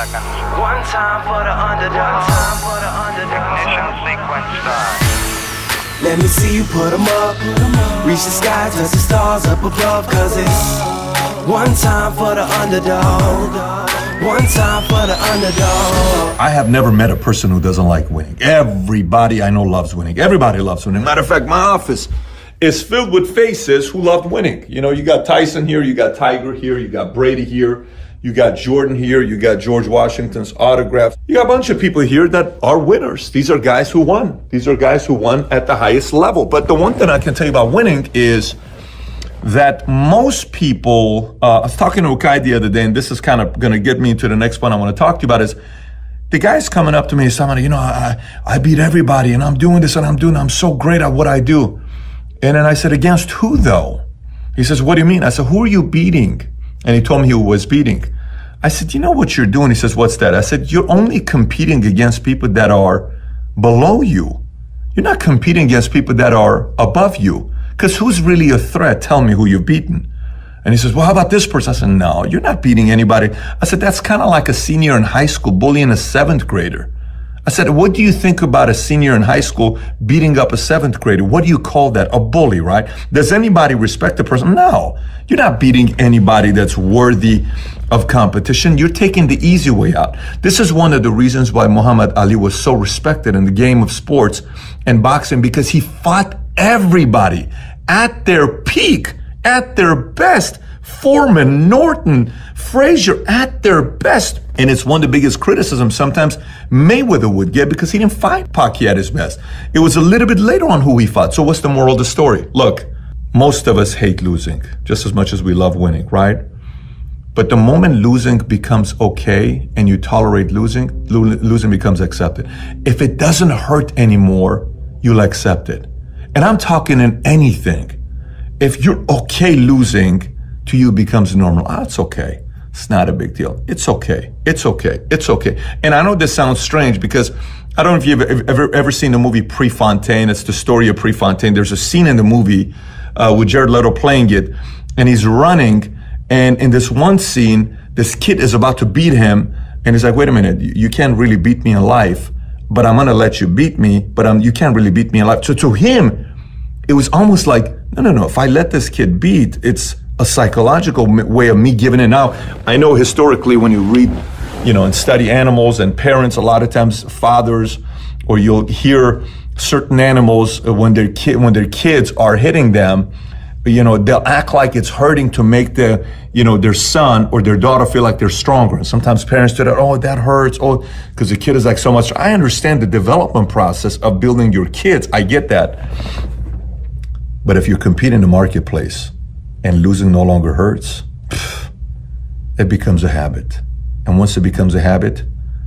seconds. One time for the underdog. Time for the underdog. Ignition sequence start. Let me see you put 'em up. Reach the sky, touch the stars up above. Cause it's one time for the underdog. One time for the underdog. I have never met a person who doesn't like winning. Everybody I know loves winning. Everybody loves winning. Matter of fact, my office is filled with faces who loved winning. You know, you got Tyson here, you got Tiger here, you got Brady here, you got Jordan here, you got George Washington's autograph. You got a bunch of people here that are winners. These are guys who won. These are guys who won at the highest level. But the one thing I can tell you about winning is that most people, uh, I was talking to a guy the other day, and this is kind of going to get me into the next one I want to talk to you about is the guy's coming up to me saying, you know, I, I beat everybody and I'm doing this and I'm doing, I'm so great at what I do. And then I said, against who though? He says, what do you mean? I said, who are you beating? And he told me who was beating. I said, you know what you're doing? He says, what's that? I said, you're only competing against people that are below you. You're not competing against people that are above you. Because who's really a threat? Tell me who you've beaten. And he says, well, how about this person? I said, no, you're not beating anybody. I said, that's kind of like a senior in high school bullying a seventh grader. I said, what do you think about a senior in high school beating up a seventh grader? What do you call that? A bully, right? Does anybody respect the person? No. You're not beating anybody that's worthy of competition. You're taking the easy way out. This is one of the reasons why Muhammad Ali was so respected in the game of sports and boxing because he fought everybody at their peak, at their best. Foreman, Norton, Frazier at their best. And it's one of the biggest criticisms sometimes Mayweather would get because he didn't fight Pacquiao at his best. It was a little bit later on who he fought. So what's the moral of the story? Look, most of us hate losing just as much as we love winning, right? But the moment losing becomes okay and you tolerate losing, lo- losing becomes accepted. If it doesn't hurt anymore, you'll accept it. And I'm talking in anything. If you're okay losing, to you becomes normal. Ah, it's okay. It's not a big deal. It's okay. It's okay. It's okay. And I know this sounds strange because I don't know if you've ever, ever, seen the movie Prefontaine. It's the story of Prefontaine. There's a scene in the movie uh, with Jared Leto playing it, and he's running. And in this one scene, this kid is about to beat him, and he's like, "Wait a minute, you can't really beat me in life, but I'm gonna let you beat me. But um, you can't really beat me in life." So to him, it was almost like, "No, no, no. If I let this kid beat, it's a psychological way of me giving it. Now, I know historically when you read, you know, and study animals and parents, a lot of times fathers, or you'll hear certain animals uh, when their kid when their kids are hitting them, you know, they'll act like it's hurting to make the, you know, their son or their daughter feel like they're stronger. And sometimes parents do that. Oh, that hurts. Oh, because the kid is like so much. I understand the development process of building your kids. I get that. But if you compete in the marketplace and losing no longer hurts, it becomes a habit. And once it becomes a habit,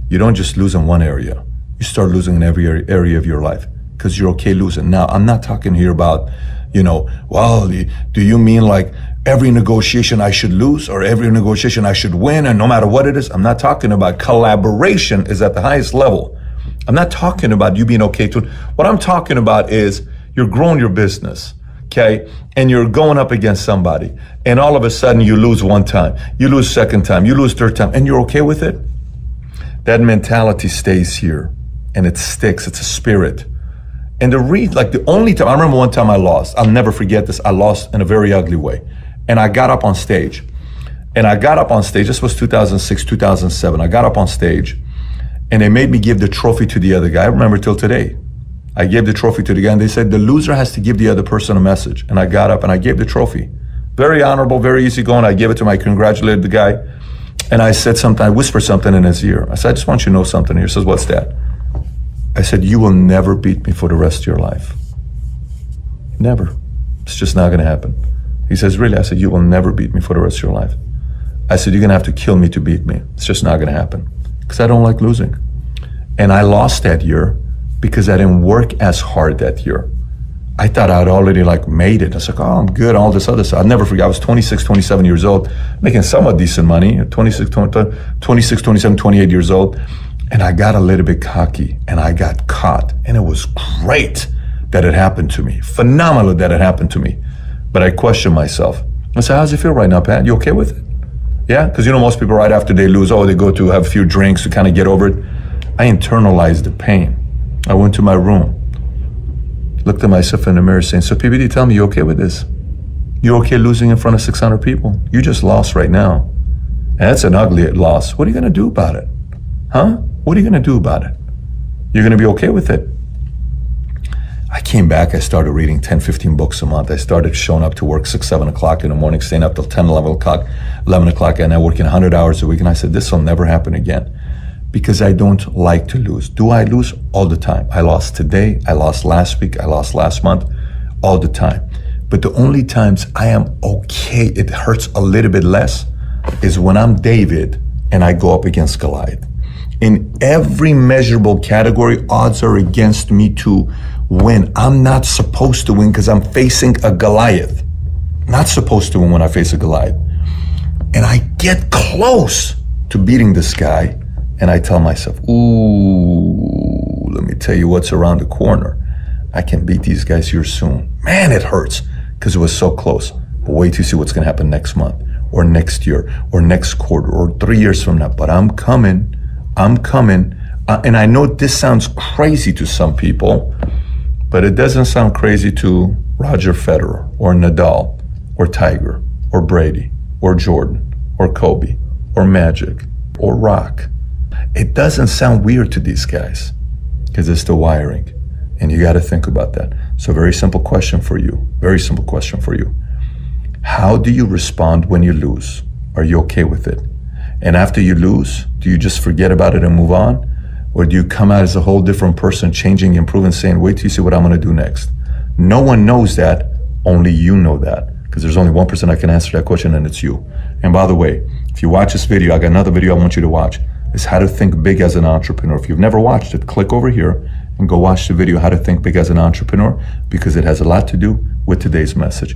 you don't just lose in one area. You start losing in every area of your life because you're okay losing. Now, I'm not talking here about, you know, well, do you mean like every negotiation I should lose or every negotiation I should win and no matter what it is? I'm not talking about collaboration is at the highest level. I'm not talking about you being okay to What I'm talking about is you're growing your business okay, and you're going up against somebody, and all of a sudden you lose one time, you lose second time, you lose third time, and you're okay with it, that mentality stays here and it sticks. It's a spirit. And the read, like the only time I remember one time I lost, I'll never forget this. I lost in a very ugly way. And I got up on stage. And I got up on stage. This was 2006, 2007. I got up on stage and they made me give the trophy to the other guy. I remember till today. I gave the trophy to the guy, and they said the loser has to give the other person a message. And I got up and I gave the trophy. Very honorable, very easy going. I gave it to him. I congratulated the guy. And I said something, I whispered something in his ear. I said, I just want you to know something. He says, What's that? I said, You will never beat me for the rest of your life. Never. It's just not going to happen. He says, Really? I said, You will never beat me for the rest of your life. I said, You're going to have to kill me to beat me. It's just not going to happen. Because I don't like losing. And I lost that year because I didn't work as hard that year. I thought I'd already like made it. I was like, oh, I'm good, all this other stuff. I'll never forget. I was 26, 27 years old, making somewhat decent money, 26, 20, 26, 27, 28 years old. And I got a little bit cocky and I got caught. And it was great that it happened to me. Phenomenal that it happened to me. But I questioned myself. I said, how's it feel right now, Pat? You okay with it? Yeah, because you know most people right after they lose, oh, they go to have a few drinks to kind of get over it. I internalized the pain. I went to my room, looked at myself in the mirror, saying, "So PBD, tell me you okay with this? You okay losing in front of 600 people? You just lost right now, that's an ugly loss. What are you gonna do about it? Huh? What are you gonna do about it? You're gonna be okay with it?" I came back, I started reading 10, 15 books a month. I started showing up to work 6, 7 o'clock in the morning, staying up till 10, 11 o'clock, 11 o'clock, and I working 100 hours a week. And I said, this will never happen again because I don't like to lose. Do I lose? All the time. I lost today, I lost last week, I lost last month, all the time. But the only times I am okay, it hurts a little bit less, is when I'm David and I go up against Goliath. In every measurable category, odds are against me to win. I'm not supposed to win because I'm facing a Goliath. Not supposed to win when I face a Goliath. And I get close to beating this guy, and I tell myself, ooh, let me tell you what's around the corner. I can beat these guys here soon. Man, it hurts because it was so close. But wait to see what's going to happen next month, or next year, or next quarter, or three years from now. But I'm coming. I'm coming. Uh, and I know this sounds crazy to some people, but it doesn't sound crazy to Roger Federer or Nadal or Tiger or Brady or Jordan or Kobe or Magic or Rock. It doesn't sound weird to these guys because it's the wiring. And you got to think about that. So, very simple question for you. Very simple question for you. How do you respond when you lose? Are you okay with it? And after you lose, do you just forget about it and move on? Or do you come out as a whole different person, changing, improving, saying, wait till you see what I'm going to do next? No one knows that. Only you know that. Because there's only one person that can answer that question, and it's you. And by the way, if you watch this video, I got another video I want you to watch. It's how to think big as an entrepreneur. If you've never watched it, click over here and go watch the video, How to Think Big as an Entrepreneur, because it has a lot to do with today's message.